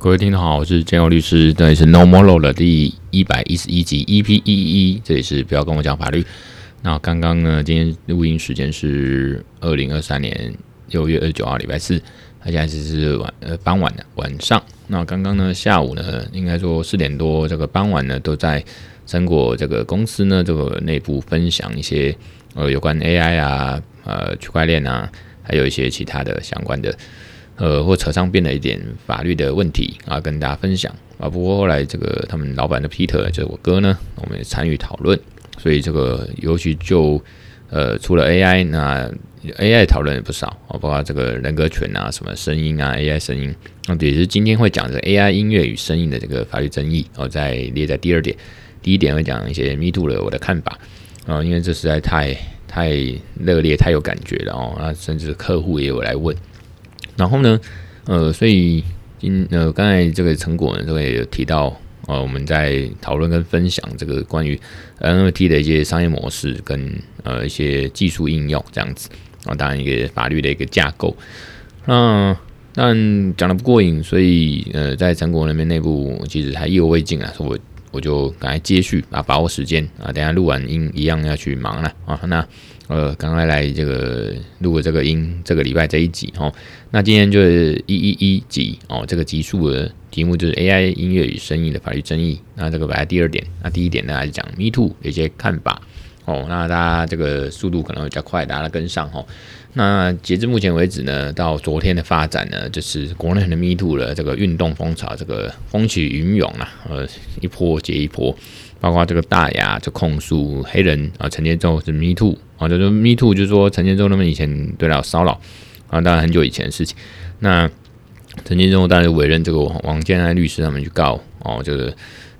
各位听众好，我是建佑律师，这里是 No More Law 的第一百一十一集 EP 一一，这里是不要跟我讲法律。那刚刚呢，今天录音时间是二零二三年六月二十九号，礼拜四，它现在是晚呃傍晚的晚上。那刚刚呢下午呢，应该说四点多，这个傍晚呢，都在成果这个公司呢这个内部分享一些呃有关 AI 啊，呃区块链啊，还有一些其他的相关的。呃，或扯上边的一点法律的问题啊，跟大家分享啊。不过后来这个他们老板的 Peter 就是我哥呢，我们也参与讨论，所以这个尤其就呃除了 AI，那 AI 讨论也不少啊，包括这个人格权啊，什么声音啊，AI 声音，那也是今天会讲的 AI 音乐与声音的这个法律争议，然后再列在第二点，第一点会讲一些 Me Too 的我的看法啊，因为这实在太太热烈，太有感觉了哦，那甚至客户也有来问。然后呢，呃，所以今呃刚才这个成果呢，这个也有提到，呃，我们在讨论跟分享这个关于 NFT 的一些商业模式跟呃一些技术应用这样子啊，当然一个法律的一个架构。那但讲的不过瘾，所以呃在成果那边内部其实还意犹未尽啊，所以我我就赶快接续啊，把握时间啊，等下录完音一样要去忙了啊，那。呃，刚刚来这个录了这个音，这个礼拜这一集哦。那今天就是一一一集哦，这个集数的题目就是 AI 音乐与声音的法律争议。那这个摆在第二点，那第一点呢还是讲 Me Too 的一些看法哦。那大家这个速度可能会比较快，大家跟上哦。那截至目前为止呢，到昨天的发展呢，就是国内的 Me Too 的这个运动风潮，这个风起云涌啊，呃，一波接一波。包括这个大牙就控诉黑人啊，陈建州是 Me Too 啊，就是 Me Too，就是说陈建州他们以前对他骚扰啊，当然很久以前的事情。那陈建州当然委任这个王建安律师他们去告哦，就是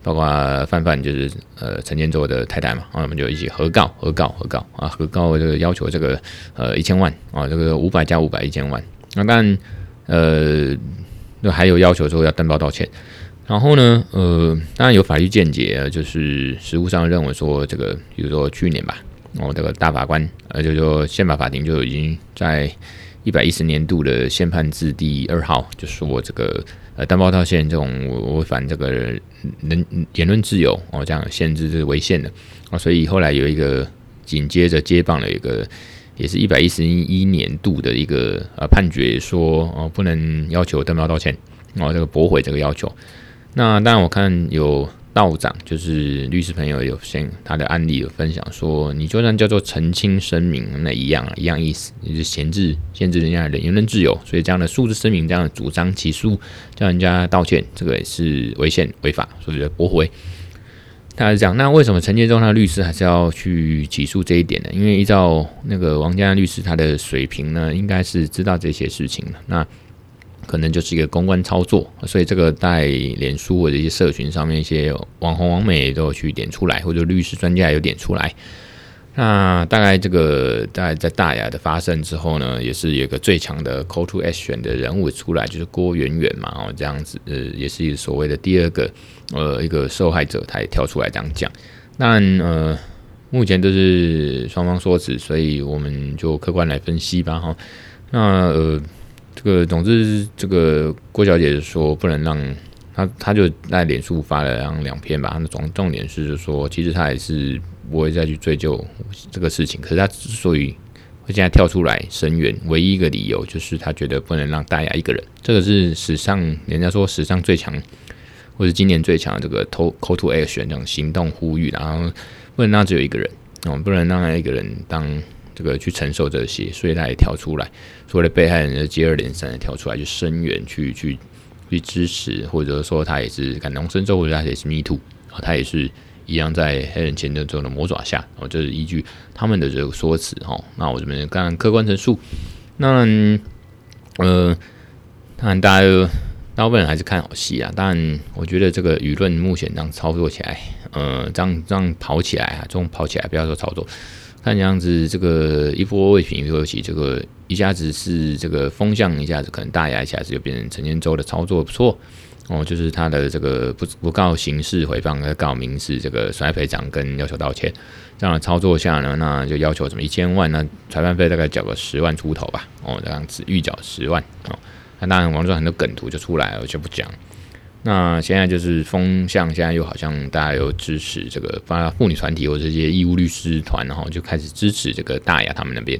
包括范范就是呃陈建州的太太嘛，啊，他们就一起合告合告合告啊，合告这个要求这个呃一千万啊，这个五百加五百一千万。那当然呃，那还有要求说要登报道歉。然后呢，呃，当然有法律见解，就是实务上认为说，这个比如说去年吧，哦，这个大法官，呃，就说宪法法庭就已经在一百一十年度的宪判字第二号就说这个呃登报道歉这种违反这个人言论自由哦，这样限制是违宪的啊，所以后来有一个紧接着接棒了一个，也是一百一十一年度的一个呃判决说哦，不能要求登报道歉哦，这个驳回这个要求。那当然，我看有道长，就是律师朋友有先他的案例有分享说，你就算叫做澄清声明，那一样一样意思，就是限制限制人家的言论自由。所以这样的数字声明，这样的主张起诉叫人家道歉，这个也是违宪违法，所以驳回。他是这样，那为什么陈建忠他律师还是要去起诉这一点呢？因为依照那个王家律师他的水平呢，应该是知道这些事情的。那可能就是一个公关操作，所以这个在脸书或者一些社群上面，一些网红网美都有去点出来，或者律师专家有点出来。那大概这个在在大牙的发生之后呢，也是有一个最强的 call to action 的人物出来，就是郭圆圆嘛，哦这样子，呃，也是所谓的第二个呃一个受害者，他也跳出来这样讲。但呃，目前都是双方说辞，所以我们就客观来分析吧，哈。那呃。这个总之，这个郭小姐说不能让她，她就在脸书发了两两篇吧。她的总重点是就说，其实她也是不会再去追究这个事情。可是她之所以会现在跳出来声援，唯一一个理由就是她觉得不能让大牙一个人。这个是史上人家说史上最强，或者今年最强的这个 call to action 这种行动呼吁，然后不能让只有一个人哦，不能让一个人当。这个去承受这些，所以他也跳出来，所谓的被害人的接二连三的跳出来去声援，去去去支持，或者说他也是感同身受，或者他也是 Me Too 啊，他也是一样在黑人前的这种的魔爪下，哦，这是依据他们的这个说辞哈。那我这边刚客观陈述，那呃，当然大家大部分人还是看好戏啊。当然，我觉得这个舆论目前这样操作起来，呃，这样这样跑起来啊，这种跑起来，不要说操作。看样子，这个一波未平又起，这个一下子是这个风向，一下子可能大牙，一下子就变成陈建州的操作不错。哦，就是他的这个不不告刑事诽谤，而告民事这个损害赔偿跟要求道歉这样的操作下呢，那就要求什么一千万，那裁判费大概缴个十万出头吧，哦，这样子预缴十万。哦，那当然网络上很多梗图就出来了，我就不讲。那现在就是风向，现在又好像大家有支持这个，发妇女团体或这些义务律师团，然后就开始支持这个大雅他们那边。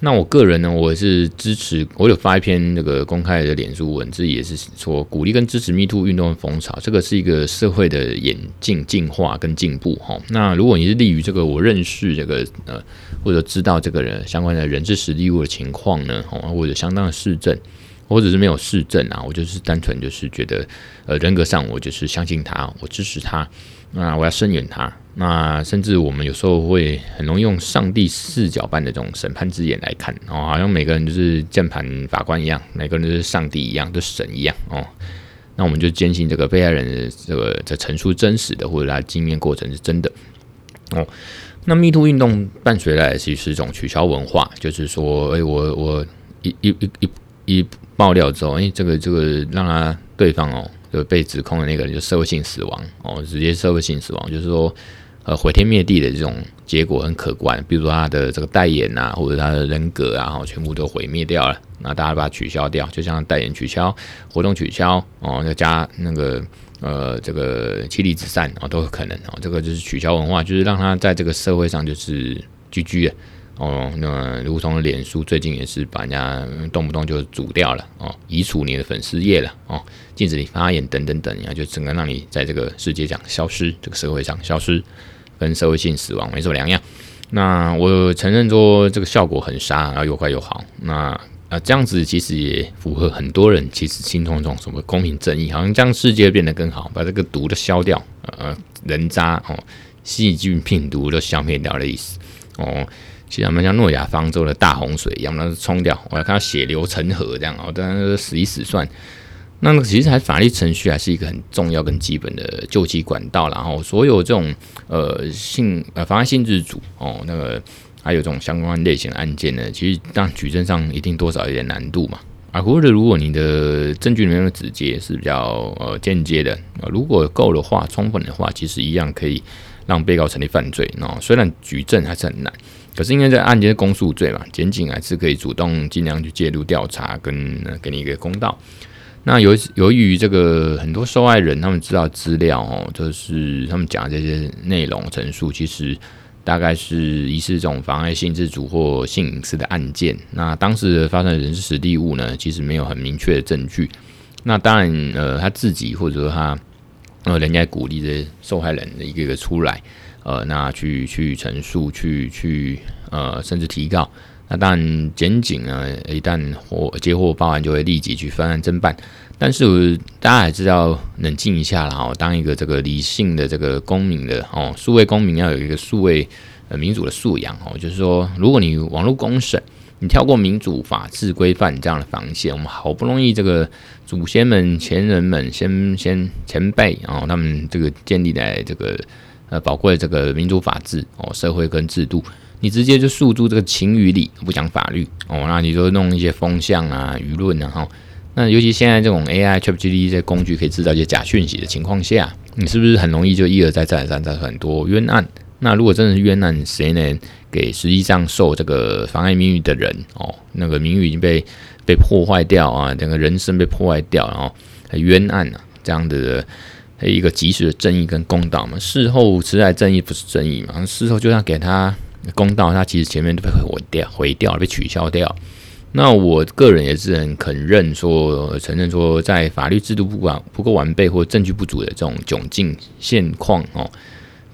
那我个人呢，我是支持，我有发一篇那个公开的脸书文字，也是说鼓励跟支持 Me Too 运动的风潮，这个是一个社会的演进、进化跟进步哈。那如果你是利于这个，我认识这个呃，或者知道这个人相关的人事时地物的情况呢，或者相当的市政，或者是没有事证啊，我就是单纯就是觉得，呃，人格上我就是相信他，我支持他。那我要声援他，那甚至我们有时候会很容易用上帝视角般的这种审判之眼来看哦，好像每个人就是键盘法官一样，每个人都是上帝一样，都神一样哦。那我们就坚信这个被害人的这个的陈述真实的，或者他经验过程是真的哦。那 Me Too 运动伴随来其实是一种取消文化，就是说，哎，我我一一一一一爆料之后，哎，这个这个让他对方哦。就被指控的那个人就社会性死亡哦，直接社会性死亡，就是说，呃，毁天灭地的这种结果很可观。比如说他的这个代言啊，或者他的人格啊，全部都毁灭掉了。那大家把它取消掉，就像代言取消、活动取消哦，再加那个呃这个妻离子散啊，都有可能哦。这个就是取消文化，就是让他在这个社会上就是居居了。哦，那如同脸书最近也是把人家动不动就煮掉了哦，移除你的粉丝页了哦，禁止你发言等等等，然后就整个让你在这个世界上消失，这个社会上消失，跟社会性死亡没什么两样。那我承认说这个效果很杀，然后又快又好。那啊、这样子其实也符合很多人其实心中一种什么公平正义，好像将世界变得更好，把这个毒都消掉，呃人渣哦，细菌病毒都消灭掉的意思哦。其实他们像诺亚方舟的大洪水一样，那是冲掉，我要看到血流成河这样哦，当然死一死算。那其实还法律程序还是一个很重要跟基本的救济管道，然后所有这种呃性呃妨碍性自主哦，那个还有这种相关类型的案件呢，其实当举证上一定多少有点难度嘛。啊，或者如果你的证据里面的直接是比较呃间接的，如果够的话，充分的话，其实一样可以让被告成立犯罪。哦，虽然举证还是很难。可是因为这案件是公诉罪嘛，检警还是可以主动尽量去介入调查，跟给你一个公道。那由由于这个很多受害人他们知道资料哦，就是他们讲这些内容陈述，其实大概是疑似这种妨碍性自主或性隐私的案件。那当时发生的人事时地物呢，其实没有很明确的证据。那当然呃他自己或者说他呃人家鼓励这些受害人的一个一个出来。呃，那去去陈述，去去呃，甚至提告。那当然，检警呢，一旦获接获报案，就会立即去分案侦办。但是大家还是要冷静一下啦，哦，当一个这个理性的这个公民的哦，数位公民要有一个数位呃民主的素养哦。就是说，如果你网络公审，你跳过民主法治规范这样的防线，我们好不容易这个祖先们、前人们、先先前辈啊，他们这个建立在这个。呃，宝贵的这个民主法治哦，社会跟制度，你直接就诉诸这个情与理，不讲法律哦，那你就弄一些风向啊、舆论啊哈。那尤其现在这种 AI、ChatGPT 这些工具可以制造一些假讯息的情况下，你是不是很容易就一而再、再而三、再很多冤案？那如果真的是冤案，谁能给实际上受这个妨碍名誉的人哦？那个名誉已经被被破坏掉啊，整个人生被破坏掉，然后冤案啊这样的。一个及时的正义跟公道嘛，事后迟来正义不是正义嘛？事后就算给他公道，他其实前面都被毁掉、毁掉、被取消掉。那我个人也是很肯认说、承认说，在法律制度不完不够完备或证据不足的这种窘境现况哦，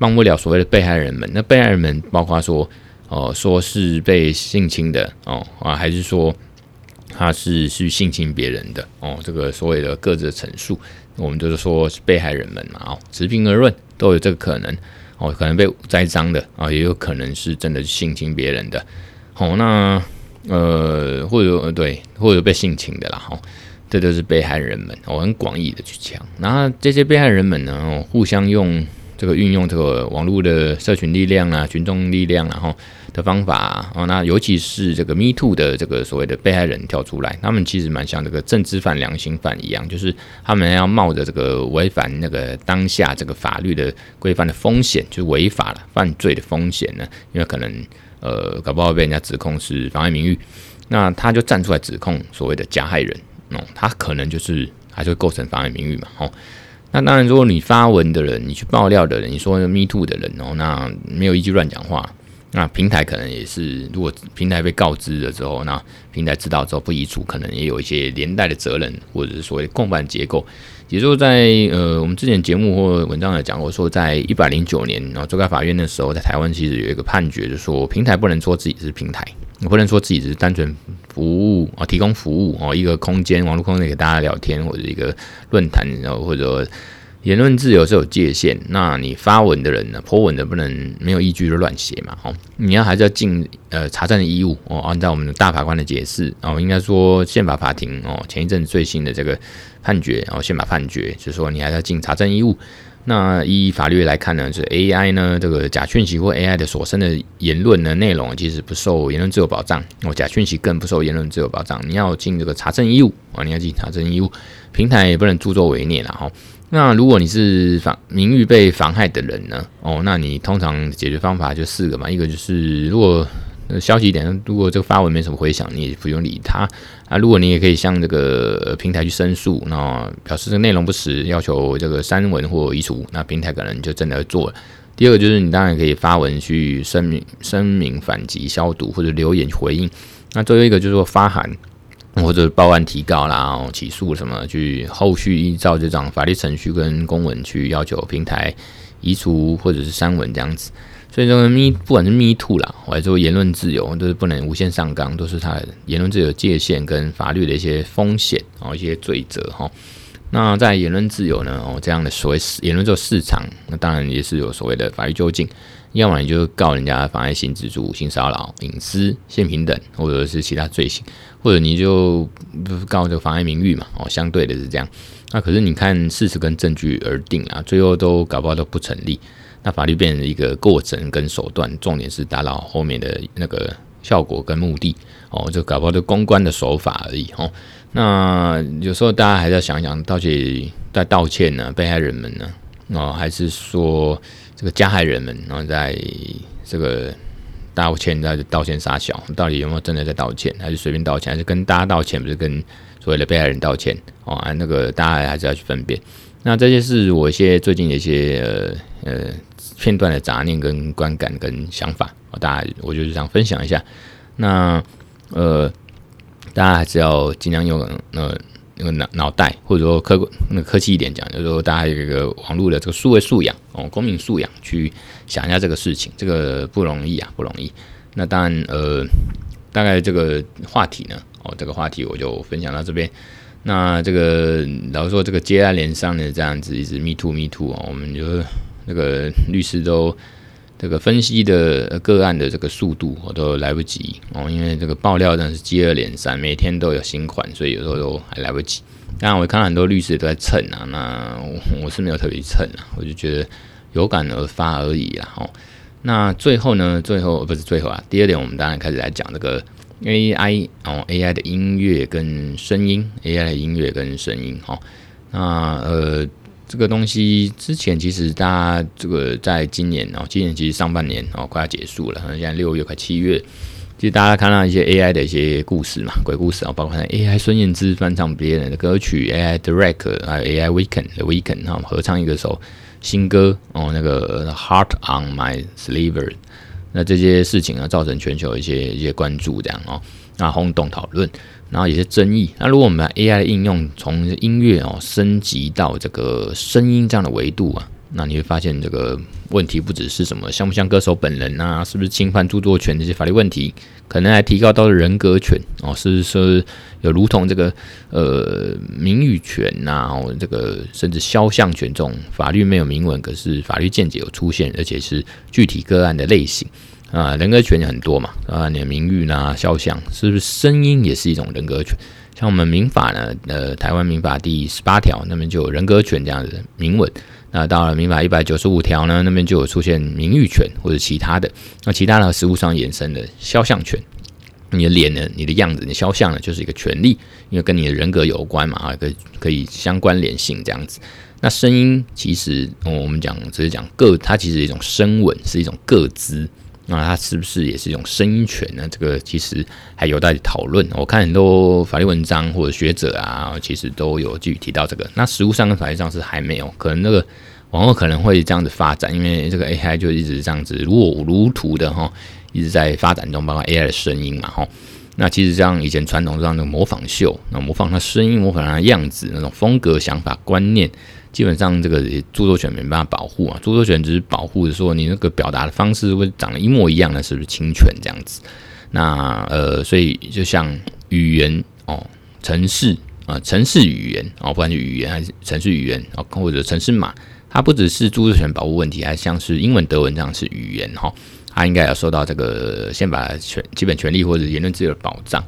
帮不了所谓的被害人们。那被害人们包括说哦，说是被性侵的哦啊，还是说他是去性侵别人的哦？这个所谓的各自的陈述。我们就是说是被害人们嘛，哦，持平而论都有这个可能，哦，可能被栽赃的啊，也有可能是真的性侵别人的，好，那呃，或者对，或者被性侵的啦，哈，这都是被害人们，我很广义的去讲，那这些被害人们呢，互相用这个运用这个网络的社群力量啊，群众力量，然后。的方法哦，那尤其是这个 Me Too 的这个所谓的被害人跳出来，他们其实蛮像这个政治犯、良心犯一样，就是他们要冒着这个违反那个当下这个法律的规范的风险，就是违法了、犯罪的风险呢，因为可能呃搞不好被人家指控是妨碍名誉，那他就站出来指控所谓的加害人哦，他可能就是还是会构成妨碍名誉嘛。哦，那当然，如果你发文的人，你去爆料的人，你说 Me Too 的人哦，那没有一句乱讲话。那平台可能也是，如果平台被告知了之后，那平台知道之后不移除，可能也有一些连带的责任，或者是所谓共犯结构。也就是在呃，我们之前节目或文章有讲过，说在一百零九年，然后最高法院的时候，在台湾其实有一个判决，就说平台不能说自己是平台，你不能说自己只是单纯服务啊，提供服务哦，一个空间，网络空间给大家聊天，或者一个论坛，然后或者。言论自由是有界限，那你发文的人呢，泼文的不能没有依据就乱写嘛，哦，你要还是要尽呃查证的义务哦。按照我们的大法官的解释哦，应该说宪法法庭哦，前一阵最新的这个判决哦，宪法判决就是说你还是要尽查证义务。那依法律来看呢，是 AI 呢这个假讯息或 AI 的所生的言论的内容，其实不受言论自由保障哦，假讯息更不受言论自由保障。你要尽这个查证义务啊，你要尽查证义务，平台也不能助纣为虐了哈。那如果你是防名誉被妨害的人呢？哦，那你通常解决方法就四个嘛，一个就是如果消极一点，如果这个发文没什么回响，你也不用理他啊。如果你也可以向这个平台去申诉，那表示这个内容不实，要求这个删文或移除，那平台可能就真的做了。第二个就是你当然可以发文去声明、声明反击、消毒或者留言回应。那最后一个就是说发函。或者报案提告啦，然后起诉什么，去后续依照这种法律程序跟公文去要求平台移除或者是删文这样子。所以说，Me 不管是 Me Too 啦，或者说言论自由，都是不能无限上纲，都是它言论自由界限跟法律的一些风险哦，一些罪责哈。那在言论自由呢，哦这样的所谓言论自由市场，那当然也是有所谓的法律究竟。要么你就告人家妨碍性自主、性骚扰、隐私、性平等，或者是其他罪行，或者你就告这个妨碍名誉嘛。哦，相对的是这样。那可是你看事实跟证据而定啊，最后都搞不好都不成立。那法律变成一个过程跟手段，重点是达到后面的那个效果跟目的。哦，就搞不好就公关的手法而已。哦，那有时候大家还是要想想，到底在道歉呢？被害人们呢？哦，还是说？这个加害人们，然后在这个道歉，在道歉杀小，到底有没有真的在道歉，还是随便道歉，还是跟大家道歉，不是跟所谓的被害人道歉？哦，啊那个大家还是要去分辨。那这些是我一些最近的一些呃呃片段的杂念跟观感跟想法，大家我就是想分享一下。那呃，大家还是要尽量用呃。那个脑脑袋，或者说客那个客气一点讲，就是说大家有一个网络的这个数位素养哦，公民素养去想一下这个事情，这个不容易啊，不容易。那当然呃，大概这个话题呢，哦，这个话题我就分享到这边。那这个老实说，这个接二连三的这样子一直 me too me too 哦，我们就那个律师都。这个分析的个案的这个速度我都来不及哦，因为这个爆料真的是接二连三，每天都有新款，所以有时候都还来不及。当然，我看到很多律师都在蹭啊，那我是没有特别蹭啊，我就觉得有感而发而已啦。哦，那最后呢，最后不是最后啊，第二点，我们当然开始来讲这个 AI 哦，AI 的音乐跟声音，AI 的音乐跟声音，哈，那呃。这个东西之前其实大家这个在今年哦，今年其实上半年哦快要结束了，现在六月快七月，其实大家看到一些 AI 的一些故事嘛，鬼故事啊，包括 AI 孙燕姿翻唱别人的歌曲，AI Drake 还有 AI Weekend 的 Weekend 哈合唱一个首新歌哦，那个 Heart on My Sleeve，那这些事情啊造成全球一些一些关注这样哦，那轰动讨论。然后有些争议。那如果我们把 AI 的应用从音乐哦升级到这个声音这样的维度啊，那你会发现这个问题不只是什么像不像歌手本人啊，是不是侵犯著作权这些法律问题，可能还提高到了人格权哦，是不是有如同这个呃名誉权呐，哦这个甚至肖像权这种法律没有明文，可是法律见解有出现，而且是具体个案的类型。啊，人格权很多嘛，啊，你的名誉呐、肖像，是不是声音也是一种人格权？像我们民法呢，呃，台湾民法第十八条那边就有人格权这样子明文。那到了民法一百九十五条呢，那边就有出现名誉权或者其他的。那其他的实物上衍生的肖像权，你的脸呢，你的样子，你肖像呢，就是一个权利，因为跟你的人格有关嘛，啊，可以可以相关联性这样子。那声音其实，我们讲只是讲个，它其实是一种声纹，是一种个资。那它是不是也是一种声音权呢？这个其实还有待讨论。我看很多法律文章或者学者啊，其实都有具体提到这个。那实务上跟法律上是还没有，可能那个往后可能会这样子发展，因为这个 AI 就一直这样子如火如荼的哈，一直在发展中，包括 AI 的声音嘛哈。那其实像以前传统上的模仿秀，那模仿它声音，模仿它样子，那种风格、想法、观念。基本上这个著作权没办法保护啊，著作权只是保护的说你那个表达的方式会长得一模一样的，是不是侵权这样子？那呃，所以就像语言哦，城市啊，城市语言哦，不管是语言还是城市语言哦，或者城市码，它不只是著作权保护问题，还像是英文、德文这样是语言哈，它应该要受到这个宪法权基本权利或者言论自由的保障。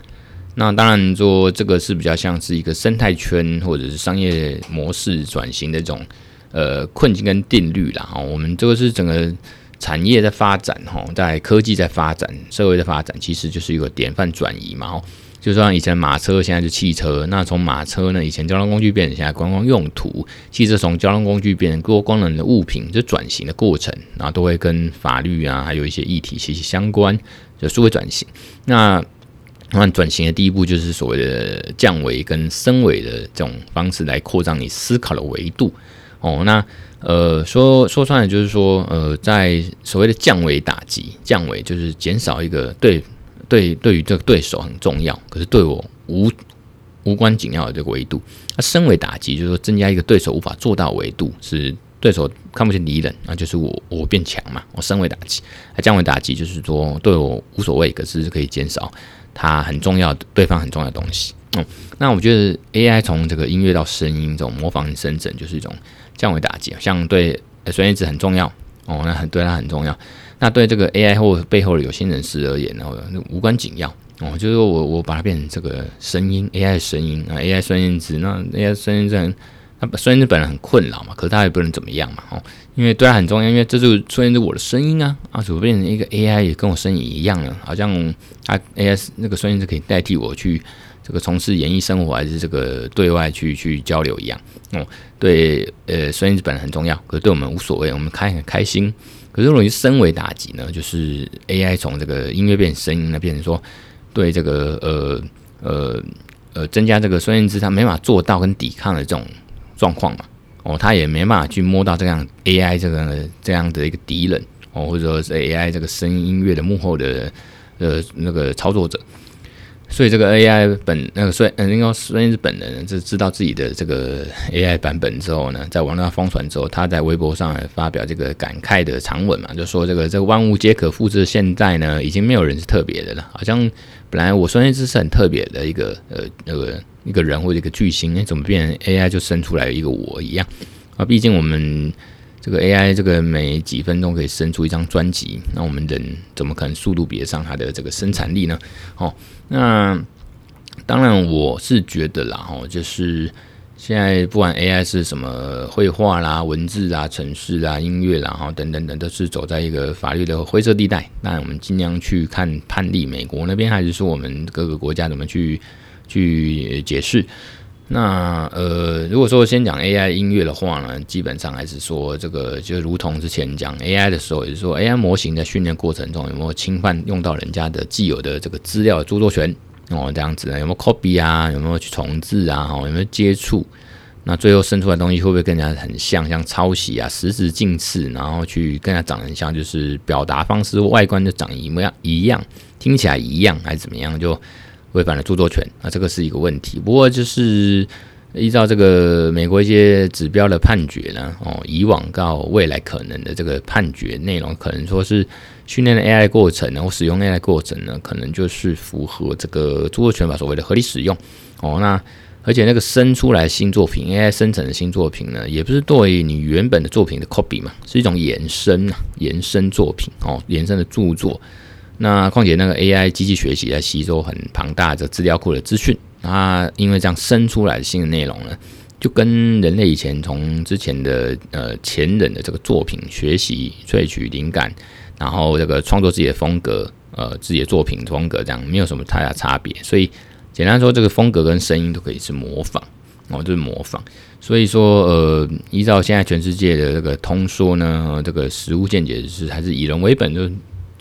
那当然说，这个是比较像是一个生态圈或者是商业模式转型的这种呃困境跟定律啦。哈，我们这个是整个产业在发展哈，在科技在发展，社会的发展，其实就是一个典范转移嘛。哈，就像以前马车，现在是汽车。那从马车呢，以前交通工具变成现在观光用途，汽车从交通工具变成多功能的物品，这转型的过程，然后都会跟法律啊，还有一些议题息息相关，就数位转型。那那转型的第一步就是所谓的降维跟升维的这种方式来扩张你思考的维度哦。那呃说说穿了就是说呃，在所谓的降维打击，降维就是减少一个对对对于这个对手很重要，可是对我无无关紧要的这个维度。那升维打击就是说增加一个对手无法做到维度，是对手看不见敌人，那就是我我变强嘛，我升维打击。那降维打击就是说对我无所谓，可是可以减少。它很重要的，对方很重要的东西。嗯，那我觉得 AI 从这个音乐到声音，这种模仿生成，就是一种降维打击。像对孙燕姿很重要哦，那很对他很重要。那对这个 AI 或背后的有心人士而言呢，无关紧要哦。就是说我我把它变成这个声音 AI 声音啊，AI 孙燕姿，那 AI 孙燕姿。那孙燕姿本人很困扰嘛，可是他也不能怎么样嘛，哦，因为对他很重要，因为这就是孙燕姿我的声音啊，啊，怎么变成一个 AI 也跟我声音一样了，好像啊 AI 那个孙燕姿可以代替我去这个从事演艺生活，还是这个对外去去交流一样，哦，对，呃，孙燕姿本人很重要，可是对我们无所谓，我们开很开心。可是如果你升维打击呢，就是 AI 从这个音乐变成声音呢，变成说对这个呃呃呃增加这个孙燕姿他没法做到跟抵抗的这种。状况嘛，哦，他也没办法去摸到这样 AI 这个这样的一个敌人哦，或者说是 AI 这个声音音乐的幕后的呃那个操作者，所以这个 AI 本那个孙嗯，应该孙燕姿本人就知道自己的这个 AI 版本之后呢，在网络上疯传之后，他在微博上发表这个感慨的长文嘛，就说这个这个万物皆可复制，现在呢已经没有人是特别的了，好像本来我孙燕姿是很特别的一个呃那个。一个人或者一个巨星，哎，怎么变成 AI 就生出来一个我一样啊？毕竟我们这个 AI 这个每几分钟可以生出一张专辑，那我们人怎么可能速度比得上它的这个生产力呢？哦，那当然我是觉得啦，哦，就是现在不管 AI 是什么绘画啦、文字啊、城市啊、音乐啦，哈，等等等，都是走在一个法律的灰色地带。那我们尽量去看判例，美国那边还是说我们各个国家怎么去。去解释，那呃，如果说先讲 AI 音乐的话呢，基本上还是说这个就如同之前讲 AI 的时候，也是说 AI 模型在训练过程中有没有侵犯用到人家的既有的这个资料的著作权哦，这样子呢，有没有 copy 啊，有没有去重制啊，哦，有没有接触？那最后生出来东西会不会跟人家很像，像抄袭啊，实质近似，然后去跟人家长得很像，就是表达方式、外观就长一模样一样，听起来一样，还是怎么样就？违反了著作权，那这个是一个问题。不过就是依照这个美国一些指标的判决呢，哦，以往到未来可能的这个判决内容，可能说是训练的 AI 过程呢，或使用 AI 过程呢，可能就是符合这个著作权法所谓的合理使用。哦，那而且那个生出来新作品，AI 生成的新作品呢，也不是对你原本的作品的 copy 嘛，是一种延伸啊，延伸作品哦，延伸的著作。那况且那个 AI 机器学习在吸收很庞大的资料库的资讯，那因为这样生出来的新的内容呢，就跟人类以前从之前的呃前人的这个作品学习萃取灵感，然后这个创作自己的风格，呃自己的作品风格这样没有什么太大差别。所以简单说，这个风格跟声音都可以是模仿哦，就是模仿。所以说呃，依照现在全世界的这个通说呢，这个实务见解是还是以人为本就。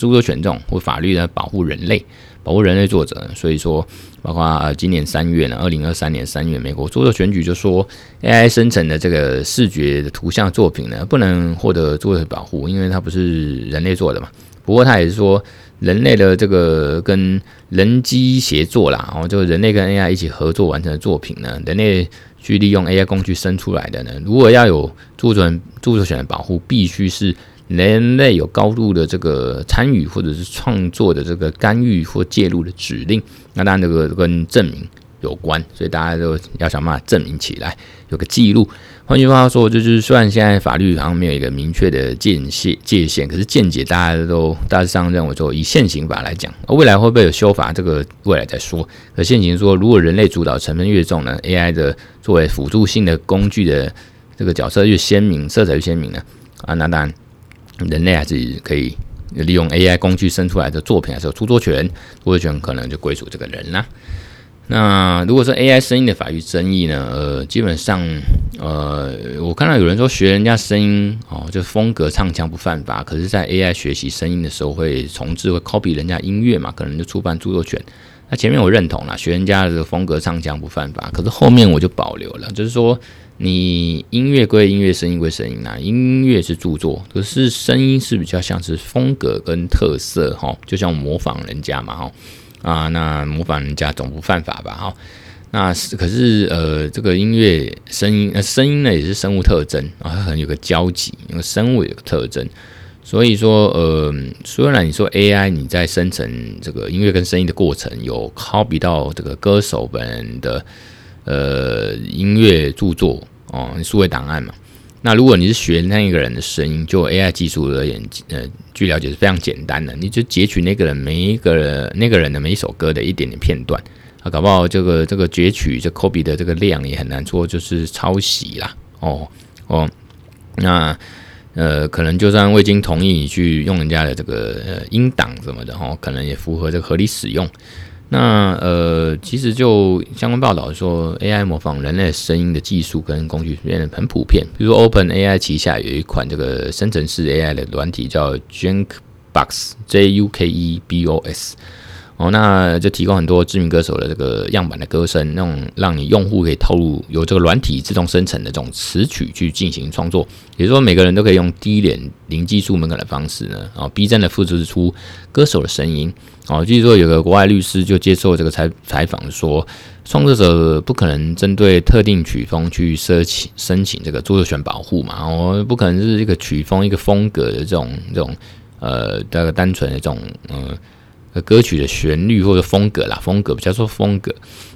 著作权这种或法律呢保护人类，保护人类作者。所以说，包括今年三月呢，二零二三年三月，美国著作权局就说，AI 生成的这个视觉的图像作品呢，不能获得著作权保护，因为它不是人类做的嘛。不过他也是说，人类的这个跟人机协作啦，然哦，就人类跟 AI 一起合作完成的作品呢，人类去利用 AI 工具生出来的呢，如果要有著作权著作权的保护，必须是人类有高度的这个参与或者是创作的这个干预或介入的指令。那当然，这个跟证明有关，所以大家都要想办法证明起来，有个记录。换句话说，就是虽然现在法律好像没有一个明确的界限界限，可是见解大家都大致上认为说，以现行法来讲，未来会不会有修法，这个未来再说。可现行说，如果人类主导成分越重呢，AI 的作为辅助性的工具的这个角色越鲜明，色彩越鲜明呢，啊，那当然人类还是可以利用 AI 工具生出来的作品，还是有著作权，著作权可能就归属这个人啦。那如果说 AI 声音的法律争议呢？呃，基本上，呃，我看到有人说学人家声音哦，就风格唱腔不犯法，可是，在 AI 学习声音的时候会重制，会 copy 人家音乐嘛，可能就触犯著作权。那前面我认同了，学人家的风格唱腔不犯法，可是后面我就保留了，就是说，你音乐归音乐，声音归声音啊，音乐是著作，可是声音是比较像是风格跟特色哈，就像模仿人家嘛哈。啊，那模仿人家总不犯法吧？哈，那是可是呃，这个音乐声音呃声音呢也是生物特征啊，它可能有个交集，因为生物有个特征，所以说呃，虽然你说 AI 你在生成这个音乐跟声音的过程有 copy 到这个歌手本人的呃音乐著作哦，数位档案嘛。那如果你是学那一个人的声音，就 AI 技术而言，呃，据了解是非常简单的，你就截取那个人每一个人那个人的每一首歌的一点点片段，啊，搞不好这个这个截取这 copy 的这个量也很难说就是抄袭啦，哦哦，那呃，可能就算未经同意你去用人家的这个呃音档什么的哦，可能也符合这个合理使用。那呃，其实就相关报道说，AI 模仿人类声音的技术跟工具变得很普遍。比如说，OpenAI 旗下有一款这个生成式 AI 的软体叫 junk box j u k e b o s。哦，那就提供很多知名歌手的这个样板的歌声，那种让你用户可以透露由这个软体自动生成的这种词曲去进行创作。也就是说，每个人都可以用低廉、零技术门槛的方式呢，啊，逼真的复制出歌手的声音。哦，据说有个国外律师就接受这个采采访说，创作者不可能针对特定曲风去申请申请这个著作权保护嘛，哦，不可能是一个曲风、一个风格的这种这种呃，这个单纯的这种呃。歌曲的旋律或者风格啦，风格比较说风格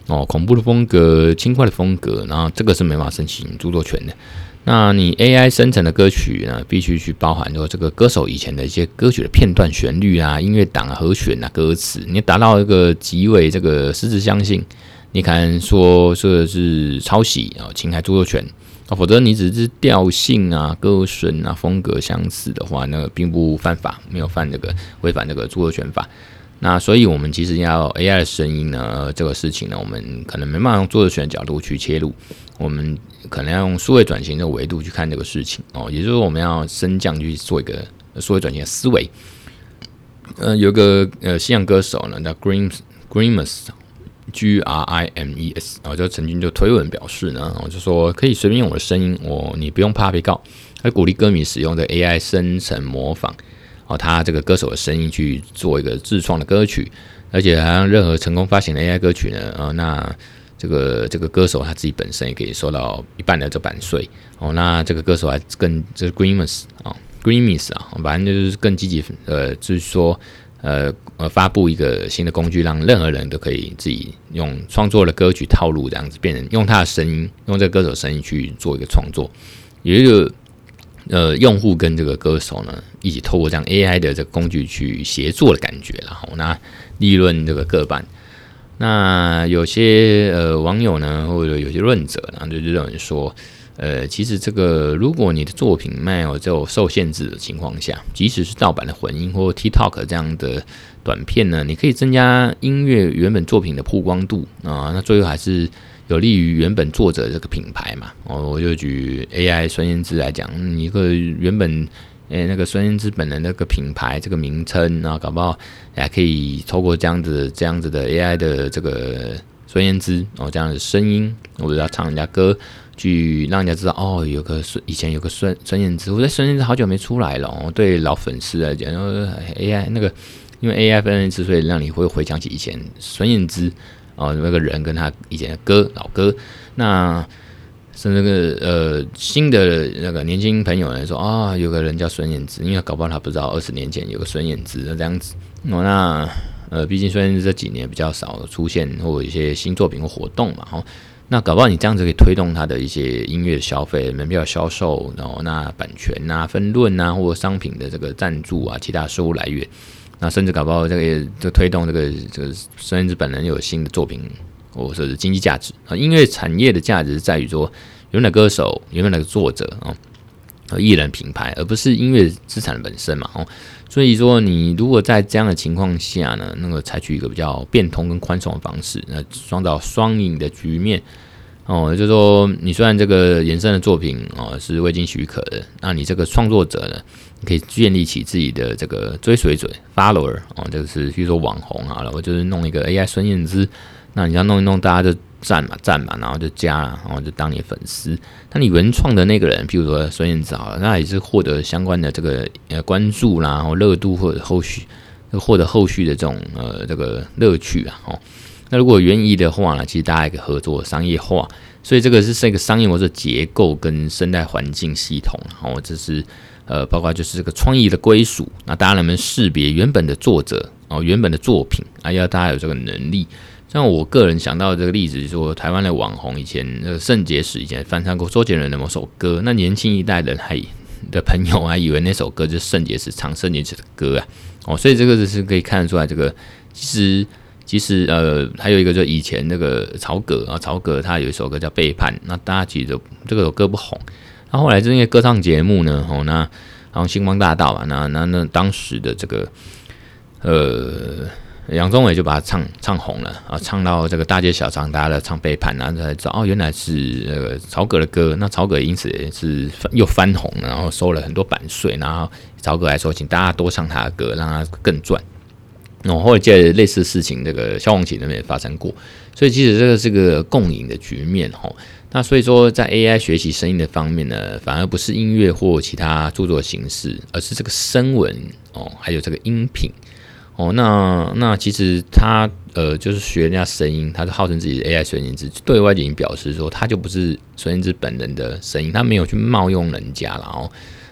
哦，恐怖的风格、轻快的风格，然后这个是没法申请著作权的。那你 AI 生成的歌曲呢，必须去包含说这个歌手以前的一些歌曲的片段、旋律啊、音乐档啊、和弦啊、歌词，你达到一个极为这个实质相信，你可能说这是抄袭啊，侵害著作权啊，否则你只是调性啊、歌声啊、风格相似的话，那并不犯法，没有犯这个违反这个著作权法。那所以，我们其实要 AI 的声音呢，这个事情呢，我们可能没办法用作权的角度去切入，我们可能要用数位转型的维度去看这个事情哦。也就是说，我们要升降去做一个数位转型的思维。呃，有个呃西洋歌手呢，叫 Grimes Grimes，G R I M E S，然后就曾经就推文表示呢，我就说可以随便用我的声音，我你不用怕被告，还鼓励歌迷使用的 AI 生成模仿。哦，他这个歌手的声音去做一个自创的歌曲，而且还让任何成功发行的 AI 歌曲呢，哦，那这个这个歌手他自己本身也可以收到一半的这版税。哦，那这个歌手还更这是 Grimes 啊，Grimes 啊，反正就是更积极，呃，就是说，呃呃，发布一个新的工具，让任何人都可以自己用创作的歌曲套路这样子，变成用他的声音，用这个歌手声音去做一个创作，有一个。呃，用户跟这个歌手呢，一起透过这样 AI 的这个工具去协作的感觉，然后那利润这个各半。那有些呃网友呢，或者有些论者呢，就认为说，呃，其实这个如果你的作品没有这种受限制的情况下，即使是盗版的混音或 TikTok 这样的短片呢，你可以增加音乐原本作品的曝光度啊，那最后还是。有利于原本作者这个品牌嘛？哦，我就举 AI 孙燕姿来讲，一个原本诶，那个孙燕姿本人那个品牌这个名称，然后搞不好还可以透过这样子这样子的 AI 的这个孙燕姿哦这样的声音，或者要唱人家歌，去让人家知道哦，有个孙以前有个孙孙燕姿，我在孙燕姿好久没出来了哦，对老粉丝来讲，然后 AI 那个因为 AI 分析之所以让你会回想起以前孙燕姿哦那个人跟他以前的歌老歌，那。是那个呃新的那个年轻朋友来说啊、哦，有个人叫孙燕姿，因为搞不好他不知道二十年前有个孙燕姿这样子。哦，那呃，毕竟孙燕姿这几年比较少出现或一些新作品或活动嘛，哦，那搞不好你这样子可以推动他的一些音乐消费、门票销售，然后那版权啊、分润啊，或商品的这个赞助啊，其他收入来源，那甚至搞不好这个就推动这个这个孙燕姿本人有新的作品。或者是经济价值啊，音乐产业的价值在于说，有哪歌手，有哪个作者啊，艺人品牌，而不是音乐资产本身嘛。哦，所以说，你如果在这样的情况下呢，那个采取一个比较变通跟宽松的方式，那创造双赢的局面哦，就是说，你虽然这个衍生的作品哦是未经许可的，那你这个创作者呢，你可以建立起自己的这个追随者 follower 哦，就是比如说网红好了，我就是弄一个 AI 孙燕姿。那你要弄一弄，大家就赞嘛赞嘛，然后就加，然后就当你粉丝。那你原创的那个人，譬如说孙燕姿好了，那也是获得相关的这个呃关注啦，然后热度或者后续获得后续的这种呃这个乐趣啊。哦，那如果愿意的话呢，其实大家也可以合作商业化。所以这个是这个商业模式结构跟生态环境系统。然哦，这是呃包括就是这个创意的归属。那大家能不能识别原本的作者哦，原本的作品啊，要大家有这个能力。像我个人想到这个例子，就是说台湾的网红以前那个圣结石以前翻唱过周杰伦的某首歌，那年轻一代人还的朋友还以为那首歌就是圣结石唱圣结石的歌啊，哦，所以这个就是可以看得出来，这个其实其实呃还有一个就是以前那个曹格啊，曹格他有一首歌叫背叛，那大家记得这首歌不红，那后来是因为歌唱节目呢，哦，那然后星光大道啊，那那那当时的这个呃。杨宗纬就把他唱唱红了啊，唱到这个大街小巷，大家都唱背叛，然后才知道哦，原来是那个曹格的歌。那曹格因此也是又翻红了，然后收了很多版税。然后曹格还说，请大家多唱他的歌，让他更赚。然后后来接类似事情，这个萧煌奇那边也发生过。所以其实这个是个共赢的局面哈。那所以说，在 AI 学习声音的方面呢，反而不是音乐或其他著作形式，而是这个声纹哦，还有这个音频。哦，那那其实他呃，就是学人家声音，他是号称自己的 AI 孙燕姿，对外已经表示说，他就不是孙燕姿本人的声音，他没有去冒用人家，然后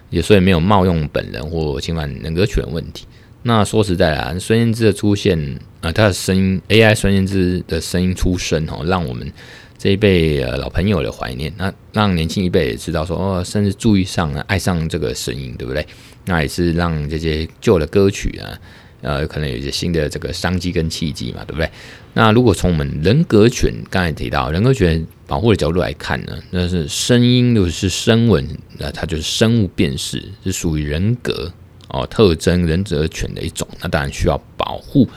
也所以没有冒用本人或侵犯人格权问题。那说实在啊，孙燕姿的出现啊、呃，的声音 AI 孙燕姿的声音出身哦，让我们这一辈呃老朋友的怀念，那让年轻一辈也知道说哦，甚至注意上了爱上这个声音，对不对？那也是让这些旧的歌曲啊。呃，可能有一些新的这个商机跟契机嘛，对不对？那如果从我们人格权刚才提到人格权保护的角度来看呢，那是声音就是声纹，那它就是生物辨识，是属于人格哦特征人格权的一种，那当然需要保护。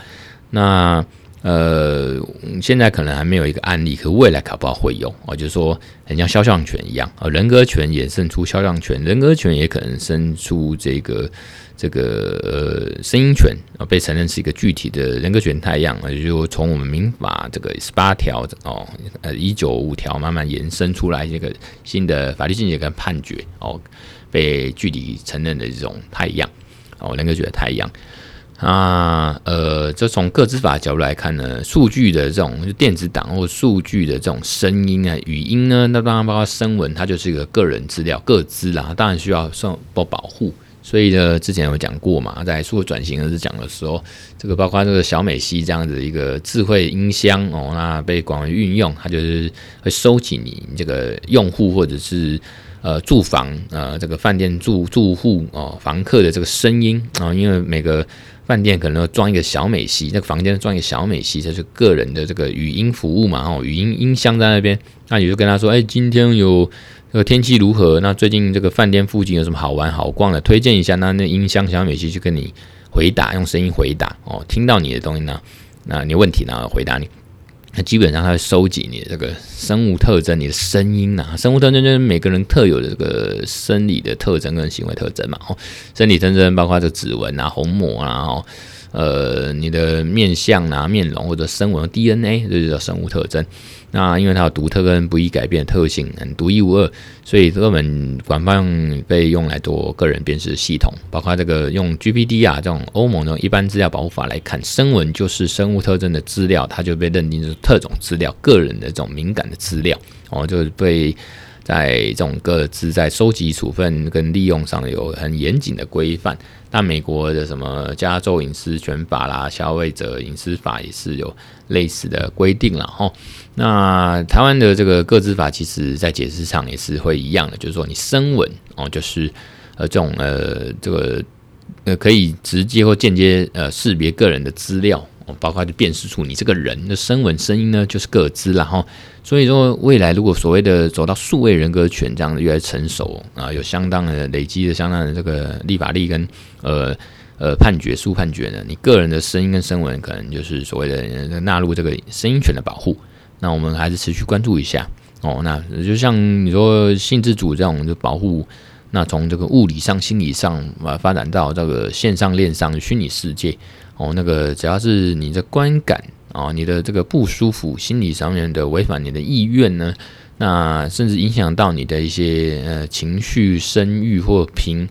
那呃，现在可能还没有一个案例，可未来搞不好会有哦，就是说很像肖像权一样啊，人格权衍生出肖像权，人格权也可能生出这个。这个呃声音权啊，被承认是一个具体的人格权态样啊，也就从我们民法这个十八条哦，呃一九五条慢慢延伸出来一个新的法律见解跟判决哦，被具体承认的这种态样哦，人格权的态样啊，呃，这从个资法角度来看呢，数据的这种电子档或数据的这种声音啊、语音呢，那当然包括声纹，它就是一个个人资料、个资啦，当然需要受保保护。所以呢，之前有讲过嘛，在数位转型的时讲的时候，这个包括这个小美西这样子一个智慧音箱哦，那被广为运用，它就是会收集你这个用户或者是呃住房呃这个饭店住住户哦房客的这个声音啊，因为每个饭店可能要装一个小美西，那个房间装一个小美西，这是个人的这个语音服务嘛哦，语音音箱在那边，那你就跟他说，哎，今天有。这个天气如何？那最近这个饭店附近有什么好玩好逛的？推荐一下。那那音箱小美琪就跟你回答，用声音回答哦。听到你的东西呢，那你问题呢，回答你。那基本上它会收集你的这个生物特征，你的声音呐、啊，生物特征就是每个人特有的这个生理的特征跟行为特征嘛。哦，生理特征包括这指纹啊、虹膜啊，哦，呃，你的面相啊、面容或者声纹 DNA，这就叫生物特征。那因为它有独特跟不易改变的特性，很独一无二，所以根本广泛被用来做个人辨识系统，包括这个用 GPD 啊这种欧盟的一般资料保护法来看，声纹就是生物特征的资料，它就被认定是特种资料，个人的这种敏感的资料，哦，就被在这种各自在收集、处分跟利用上有很严谨的规范。那美国的什么加州隐私权法啦、消费者隐私法也是有类似的规定了哈。那台湾的这个个资法，其实在解释上也是会一样的，就是说你声纹哦，就是呃这种呃这个呃可以直接或间接呃识别个人的资料。包括就辨识出你这个人的声纹、声音呢，就是个资了哈。所以说，未来如果所谓的走到数位人格权这样的越来越成熟啊，有相当的累积的相当的这个立法力跟呃呃判决书判决呢，你个人的声音跟声纹可能就是所谓的纳入这个声音权的保护。那我们还是持续关注一下哦。那就像你说性自主这种就保护，那从这个物理上、心理上啊发展到这个线上、链上虚拟世界。哦，那个只要是你的观感啊、你的这个不舒服，心理上面的违反你的意愿呢，那甚至影响到你的一些呃情绪、声誉或评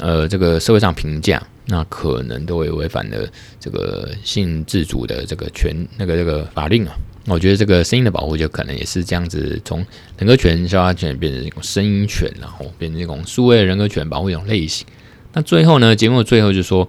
呃这个社会上评价，那可能都会违反了这个性自主的这个权那个这个法令啊。我觉得这个声音的保护就可能也是这样子，从人格权、肖像权变成一种声音权，然后变成一种数位人格权保护一种类型。那最后呢，节目最后就说。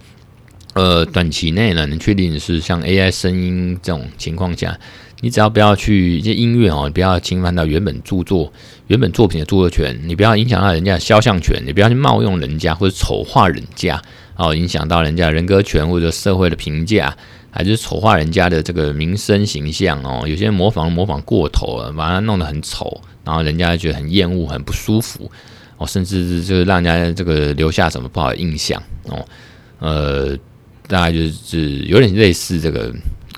呃，短期内呢，能确定是像 AI 声音这种情况下，你只要不要去一些音乐哦，你不要侵犯到原本著作、原本作品的著作权，你不要影响到人家的肖像权，你不要去冒用人家或者丑化人家哦，影响到人家人格权或者社会的评价，还是丑化人家的这个名声形象哦。有些人模仿模仿过头了，把它弄得很丑，然后人家觉得很厌恶、很不舒服哦，甚至就是让人家这个留下什么不好的印象哦，呃。大概就是有点类似这个，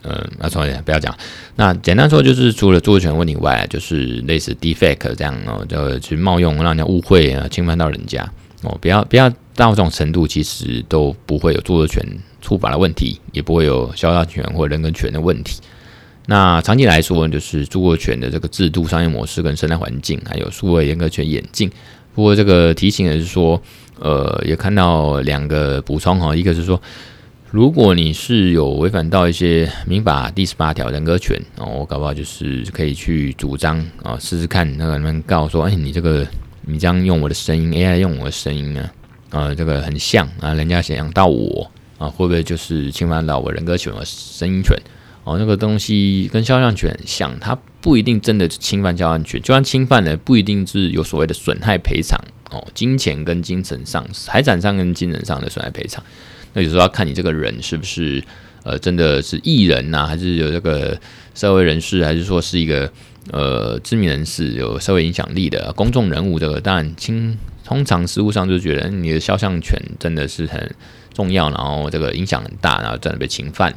呃，那重点不要讲。那简单说就是，除了著作权问题以外，就是类似 defect 这样哦，就去冒用，让人家误会啊，侵犯到人家哦，不要不要到这种程度，其实都不会有著作权触法的问题，也不会有肖像权或人格权的问题。那长期来说，就是著作权的这个制度、商业模式跟生态环境，还有数位人格权演进。不过这个提醒也是说，呃，也看到两个补充哈，一个是说。如果你是有违反到一些民法第十八条人格权哦，我搞不好就是可以去主张啊，试试看那个能不能告说，哎，你这个你这样用我的声音，AI 用我的声音呢，啊，这个很像啊，人家想象到我啊，会不会就是侵犯到我人格权和声音权？哦，那个东西跟肖像权很像，它不一定真的侵犯肖像权，就算侵犯了，不一定是有所谓的损害赔偿哦，金钱跟精神上、财产上跟精神上的损害赔偿。那有时候要看你这个人是不是呃真的是艺人呐、啊，还是有这个社会人士，还是说是一个呃知名人士，有社会影响力的公众人物。这个当然，亲通常实务上就觉得你的肖像权真的是很重要，然后这个影响很大，然后真的被侵犯。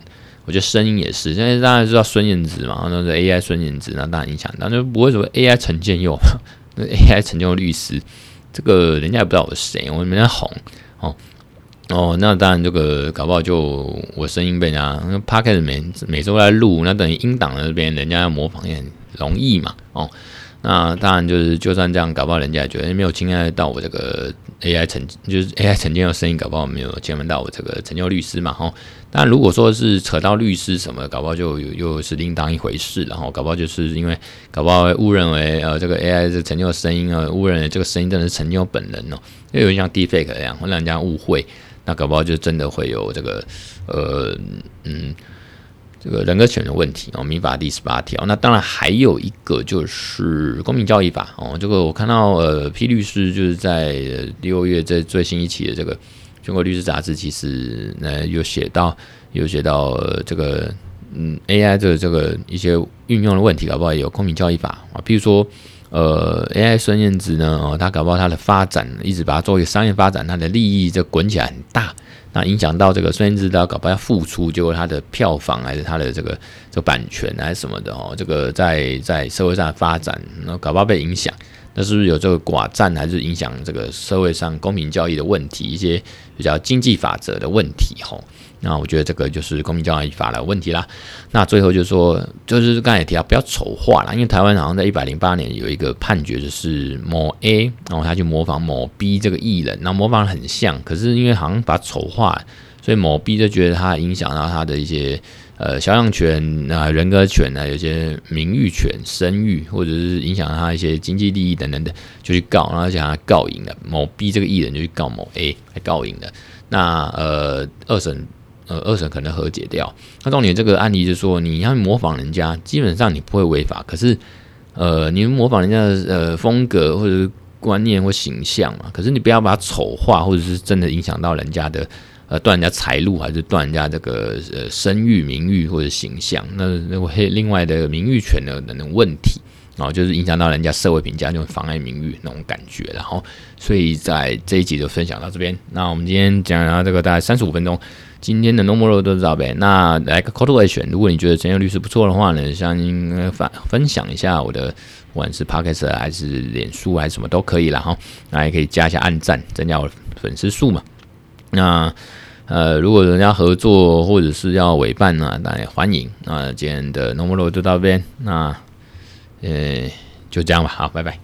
我觉得声音也是，现在大家知道孙燕姿嘛，那是 AI 孙燕姿，那当然影响，那就不会说 AI 陈建佑，那 AI 陈建佑律师，这个人家也不知道我是谁，我没在红哦。哦，那当然，这个搞不好就我声音被人家那 Podcast 每每周来录，那等于音档那边人家要模仿也很容易嘛。哦，那当然就是就算这样，搞不好人家也觉得没有侵害到我这个 AI 成就是 AI 曾经有声音，搞不好没有侵犯到我这个成就律师嘛。哈、哦，但如果说是扯到律师什么，搞不好就又又是另当一回事。然后搞不好就是因为搞不好误认为呃这个 AI 是陈旧的声音啊，误认为这个声音真的是成就本人哦，又有点像 Deepfake 一样，会让人家误会。那搞不好就真的会有这个，呃，嗯，这个人格权的问题哦。民法第十八条，那当然还有一个就是公民交易法哦。这个我看到呃，P 律师就是在六月这最新一期的这个全国律师杂志，其实呢有写到有写到这个嗯 AI 的这个一些运用的问题，搞不好也有公民交易法啊。譬如说呃，AI 孙燕姿呢，哦，他搞不好他的发展一直把它作为商业发展，他的利益就滚起来很大，那影响到这个孙燕姿他搞不好要复出，结果他的票房还是他的这个这个版权还是什么的哦，这个在在社会上发展，那搞不好被影响。那是不是有这个寡占，还是影响这个社会上公平交易的问题？一些比较经济法则的问题，吼。那我觉得这个就是公平交易法的问题啦。那最后就是说，就是刚才也提到不要丑化啦，因为台湾好像在一百零八年有一个判决，就是某 A，然后他去模仿某 B 这个艺人，那模仿很像，可是因为好像把丑化，所以某 B 就觉得他影响到他的一些。呃，肖像权啊、呃，人格权啊，有些名誉权、声誉，或者是影响他一些经济利益等等的，就去告，然后想他告赢了。某 B 这个艺人就去告某 A，来告赢了。那呃，二审呃，二审可能和解掉。那重点这个案例就是说，你要模仿人家，基本上你不会违法，可是呃，你模仿人家的呃风格或者是观念或形象嘛，可是你不要把它丑化，或者是真的影响到人家的。呃，断人家财路，还是断人家这个呃声誉、名誉或者形象？那那会另外的名誉权的等等问题，然后就是影响到人家社会评价，就会妨碍名誉那种感觉。然后，所以在这一集就分享到这边。那我们今天讲到这个大概三十五分钟，今天的 No More 都知道呗。那来个 Call to Action，如果你觉得陈佑律师不错的话呢，相信分分享一下我的，不管是 Podcast 还是脸书还是什么都可以了哈。那也可以加一下按赞，增加我的粉丝数嘛。那呃，如果人家合作或者是要委办呢，当然也欢迎。那今天的 No More 就到这边，那呃就这样吧，好，拜拜。